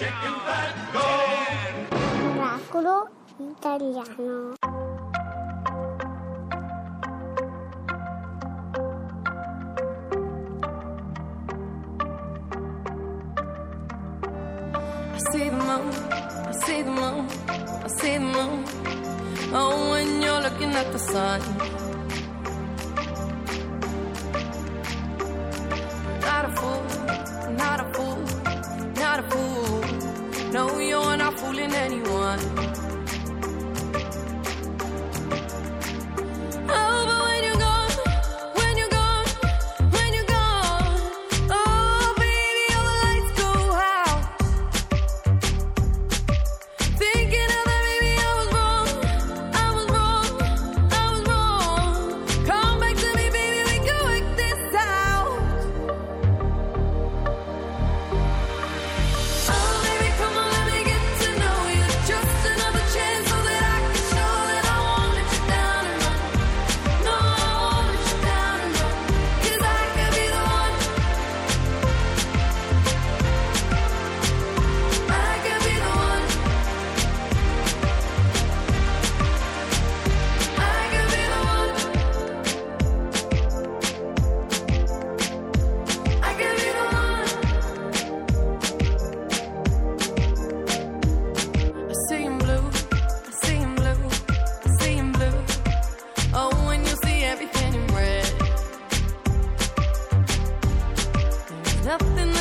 chicken fat, go! Miracolo italiano. I see the moon, I see the moon, I see the moon. Oh, when you're looking at the sun. 我。Nothing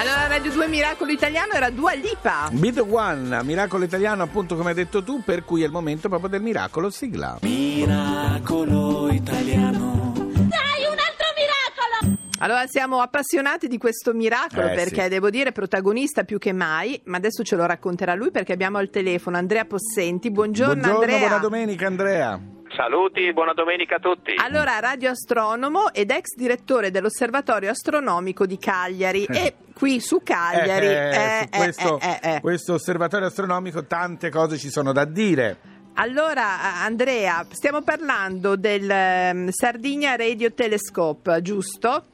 Allora, Radio 2 Miracolo Italiano era Dua Lipa. Be the One, miracolo italiano appunto come hai detto tu, per cui è il momento proprio del miracolo sigla. Miracolo italiano. Allora, siamo appassionati di questo miracolo Eh, perché sì. devo dire protagonista più che mai, ma adesso ce lo racconterà lui perché abbiamo al telefono Andrea Possenti. Buongiorno, Buongiorno, Andrea. buona domenica Andrea. Saluti, buona domenica a tutti. Allora, radioastronomo ed ex direttore dell'Osservatorio Astronomico di Cagliari e qui su Cagliari Eh, eh, eh, su questo, eh, eh, eh. questo osservatorio astronomico tante cose ci sono da dire. Allora, Andrea, stiamo parlando del ehm, Sardinia Radio Telescope, giusto?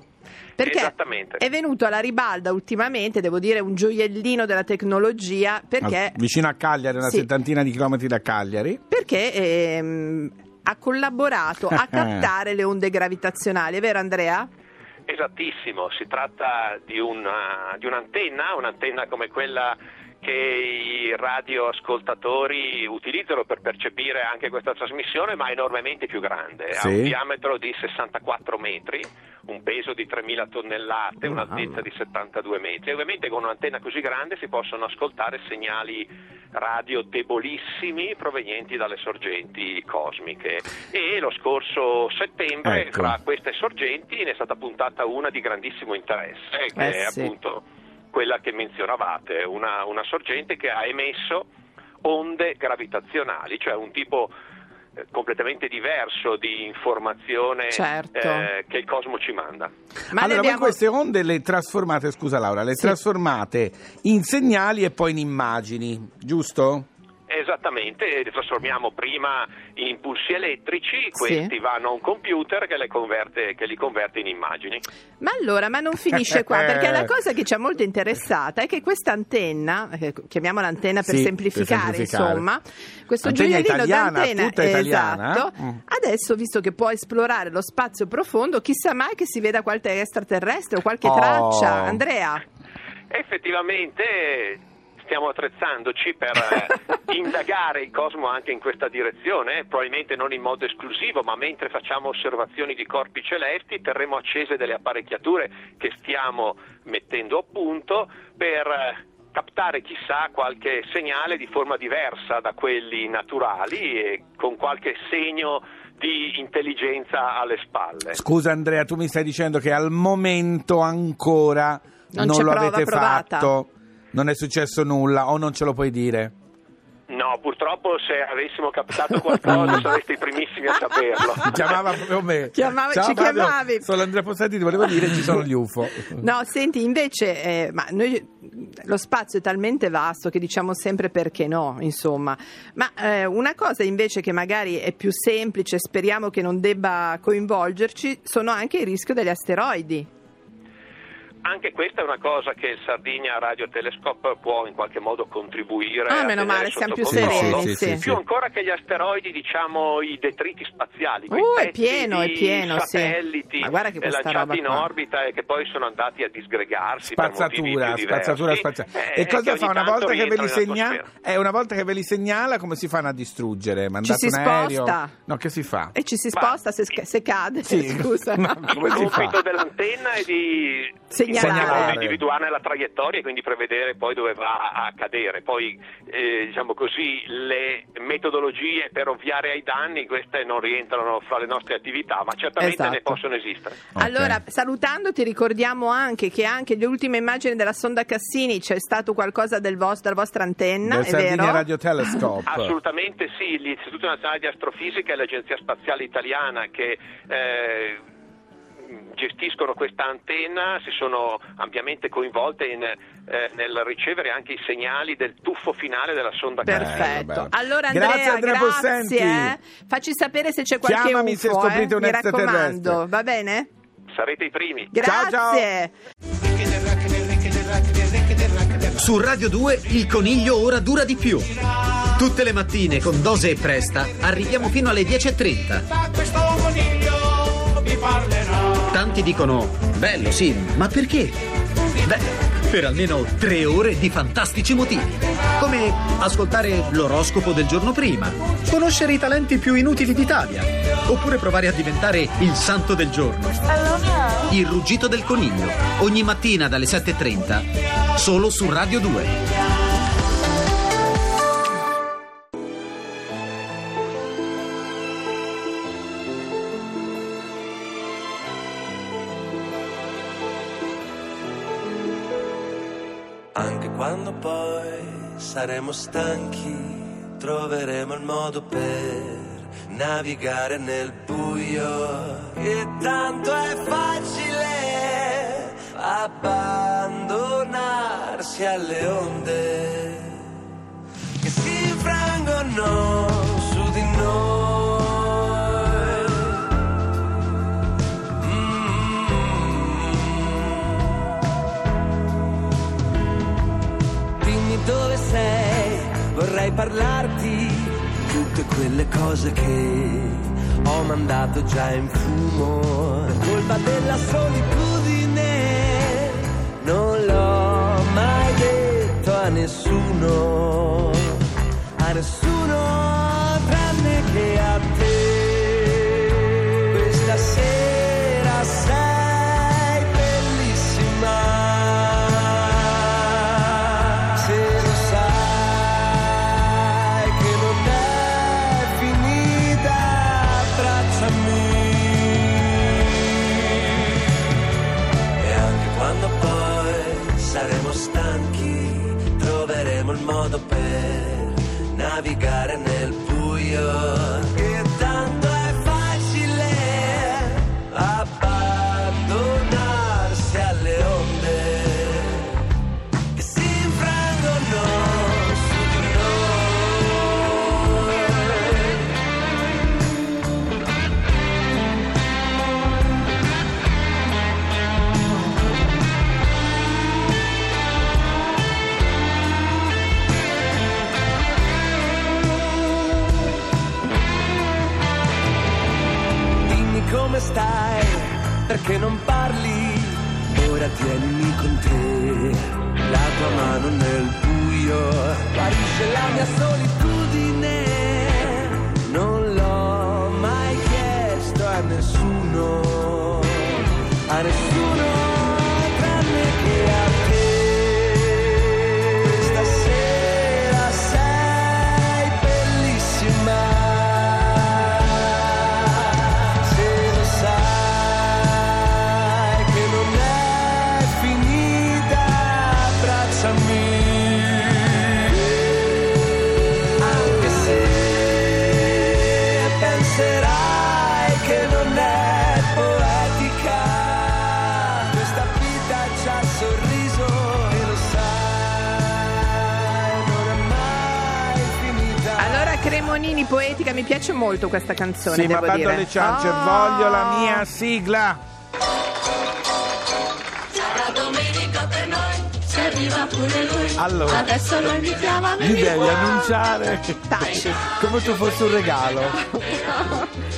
Perché Esattamente. è venuto alla ribalda ultimamente, devo dire, un gioiellino della tecnologia, perché, Al- vicino a Cagliari, una Sì. settantina di chilometri da Cagliari. perché ehm, ha collaborato a captare le onde gravitazionali, è vero Andrea? Esattissimo, si tratta di, una- di un'antenna, un'antenna come quella che i radioascoltatori utilizzano per percepire anche questa trasmissione, ma enormemente più grande. Ha Sì. un diametro di 64 metri, un peso di 3.000 tonnellate, un'altezza di 72 metri. E ovviamente con un'antenna così grande si possono ascoltare segnali radio debolissimi provenienti dalle sorgenti cosmiche. E lo scorso settembre, Ecco. fra queste sorgenti, ne è stata puntata una di grandissimo interesse, che Eh è sì. appunto quella che menzionavate, una, una sorgente che ha emesso onde gravitazionali, cioè un tipo eh, completamente diverso di informazione Certo. eh, che il cosmo ci manda. Ma allora, abbiamo- voi queste onde le trasformate, scusa Laura, le Sì. trasformate in segnali e poi in immagini, giusto? Esattamente, li trasformiamo prima in impulsi elettrici, questi vanno a un computer che, le converte- che li converte in immagini. Ma allora, ma non finisce qua, perché la cosa che ci ha molto interessata è che questa antenna, eh, chiamiamola antenna per Sì, semplificare, per semplificare. insomma, questo Antenna gioiellino italiana, d'antenna, tutta italiana, esatto? Mm. adesso visto che può esplorare lo spazio profondo, chissà mai che si veda qualche extraterrestre o qualche Oh. traccia. Andrea? Effettivamente stiamo attrezzandoci per eh, indagare il cosmo anche in questa direzione, eh, probabilmente non in modo esclusivo, ma mentre facciamo osservazioni di corpi celesti terremo accese delle apparecchiature che stiamo mettendo a punto per eh, captare chissà qualche segnale di forma diversa da quelli naturali e con qualche segno di intelligenza alle spalle. Scusa Andrea, tu mi stai dicendo che al momento ancora Non non, lo prova avete provata. fatto, non è successo nulla o non ce lo puoi dire? No, purtroppo se avessimo captato qualcosa sareste i primissimi a saperlo. Chiamava proprio me. Chiamava- Ciao, ci Fabio, chiamavi. Sono Andrea Possati, ti volevo dire ci sono gli UFO. No, senti, invece, eh, ma noi, lo spazio è talmente vasto che diciamo sempre perché no, insomma. Ma eh, una cosa invece che magari è più semplice, speriamo che non debba coinvolgerci, sono anche il rischio degli asteroidi. Anche questa è una cosa che il Sardinia Radio Telescope può in qualche modo contribuire Ah, a meno male, siamo più sereni, Sì, sì, sì. sì. Più ancora che gli asteroidi, diciamo i detriti spaziali, quei Uh, è pieno, è di pieno, sì. satelliti Ma guarda che eh, lanciati roba in qua. orbita e che poi sono andati a disgregarsi Spazzatura, spazzatura, spazzatura. Eh, e cosa fa una volta che, ve li segnala? Eh, una volta che ve li segnala, come si fanno a distruggere? Mandate si un aereo? sposta. No, che si fa? E ci si Ma- sposta se, sca- se cade, Sì. scusa. No, come Il si fa? compito dell'antenna è di Segnalare. in qualche modo individuarne la traiettoria e quindi prevedere poi dove va a cadere. Poi, eh, diciamo così, le metodologie per ovviare ai danni, queste non rientrano fra le nostre attività, ma certamente Esatto. ne possono esistere. Ok. Allora, salutandoti, ricordiamo anche che anche le ultime immagini della sonda Cassini c'è stato qualcosa del vos- della vostra antenna, Del è Sardinia vero? Radio Telescope. Assolutamente sì, l'Istituto Nazionale di Astrofisica e l'Agenzia Spaziale Italiana che eh, gestiscono questa antenna si sono ampiamente coinvolte in, eh, nel ricevere anche i segnali del tuffo finale della sonda. Perfetto. bello. Allora Andrea, Grazie, Andrea eh. Facci sapere se c'è qualche Chiamami UFO, se scoprite eh. un extraterrestre. va bene? Sarete i primi. Ciao, ciao. Grazie. Su Radio 2 il coniglio ora dura di più. Tutte le mattine con Dose e Presta arriviamo fino alle 10.30. Tanti dicono, bello sì, ma perché? Beh, per almeno tre ore di fantastici motivi. Come ascoltare l'oroscopo del giorno prima, conoscere i talenti più inutili d'Italia, oppure provare a diventare il santo del giorno. Il ruggito del coniglio, ogni mattina dalle 7.30, solo su Radio 2. Anche quando poi saremo stanchi, troveremo il modo per navigare nel buio. E tanto è facile abbandonarsi alle onde che si infrangono parlarti tutte quelle cose che ho mandato già in fumo. Per colpa della solitudine non l'ho mai detto a nessuno, a nessuno ora tienimi con te, la tua mano nel buio, guarisce la mia solitudine, non l'ho mai chiesto a nessuno, a nessuno Cremonini poetica, mi piace molto questa canzone. Sì, ma bando dire. alle ciance, Oh! voglio la mia sigla. Sarà domenica per noi, se arriva pure lui. Allora. Adesso lo invitiamo a Mi venire devi qua. annunciare Taci. come se fosse un regalo.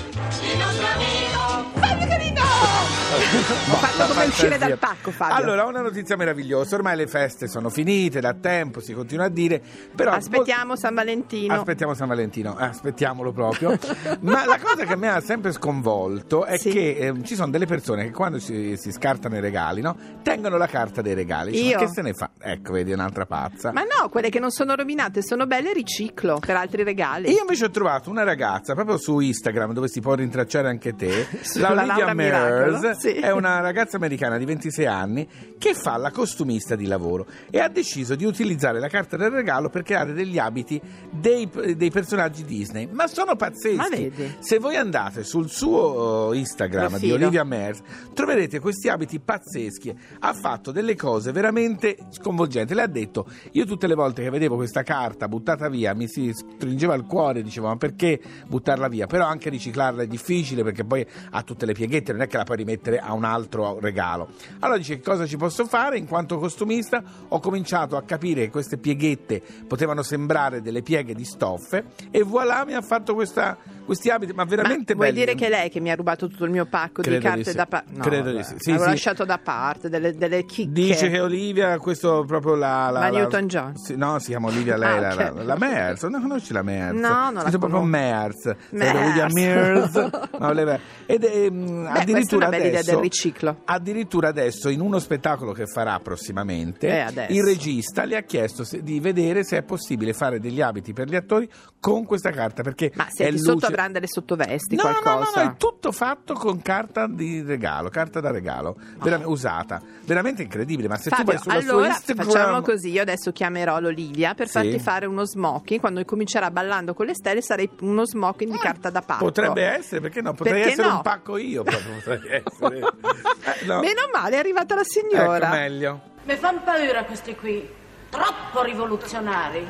Ho fatto come uscire dal pacco, Fabio. Allora, una notizia meravigliosa. Ormai le feste sono finite da tempo, si continua a dire. Però Aspettiamo San Valentino. Aspettiamo San Valentino, eh, aspettiamolo proprio. Ma la cosa che mi ha sempre sconvolto è Sì. che eh, ci sono delle persone che quando si, si scartano i regali, no? Tengono la carta dei regali. Dice, Io? Che se ne fa? Ecco, vedi, un'altra pazza. Ma no, quelle che non sono rovinate sono belle riciclo per altri regali. Io invece ho trovato una ragazza proprio su Instagram dove si può rintracciare anche te, la Laura Miracolo, Mears, sì. È una ragazza americana di 26 anni che fa la costumista di lavoro e ha deciso di utilizzare la carta del regalo per creare degli abiti dei, dei personaggi Disney. Ma sono pazzeschi. Ma? Se voi andate sul suo eh, Instagram di. Olivia Mears troverete questi abiti pazzeschi. Ha fatto delle cose veramente sconvolgenti. Le ha detto: Io tutte le volte che vedevo questa carta buttata via mi si stringeva il cuore, dicevo: Ma perché buttarla via? Però anche riciclarla è difficile perché poi ha tutte le pieghette, non è che la puoi rimettere a un altro regalo. Allora dice: Che cosa ci posso fare? In quanto costumista ho cominciato a capire che queste pieghette potevano sembrare delle pieghe di stoffe e voilà mi ha fatto questa- questi abiti, ma Ma veramente vuoi belli. dire che è lei che mi ha rubato tutto il mio pacco Credo di carte di sì. da parte? No, Credo di vabbè, sì. Sì, l'avevo sì. lasciato da parte delle, delle chicche. Dice che Olivia, questo proprio la. La Newton-John. Sì, no, si chiama Olivia lei, Ah, la, ok. la, la Mears. Non conosci la Mears? No, non la Scritto proprio conosco. Mears. Mears. Olivia Mears. No, Olivia- Ed è, mm, è addirittura una bella idea adesso. del riciclo. Addirittura adesso, in uno spettacolo che farà prossimamente, Eh, adesso. il regista le ha chiesto se- di vedere se è possibile fare degli abiti per gli attori con questa carta. Perché Ma è luce- avranno delle sottovesti, No, no, no, qualcosa. no, è tutto fatto con carta di regalo, carta da regalo, vera- usata. Veramente incredibile, ma se tu Fabio, vai sulla allora sua Instagram... facciamo così, io adesso chiamerò l'Olivia per Sì. farti fare uno smoking, quando comincerà ballando con le stelle sarei uno smoking di carta da pacco. Potrebbe essere, perché no? Potrei Perché essere no? un pacco io proprio, potrei essere. Eh, no. Meno male, è arrivata la signora. Ecco, meglio. Mi fanno paura questi qui, troppo rivoluzionari.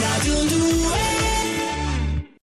Radio 2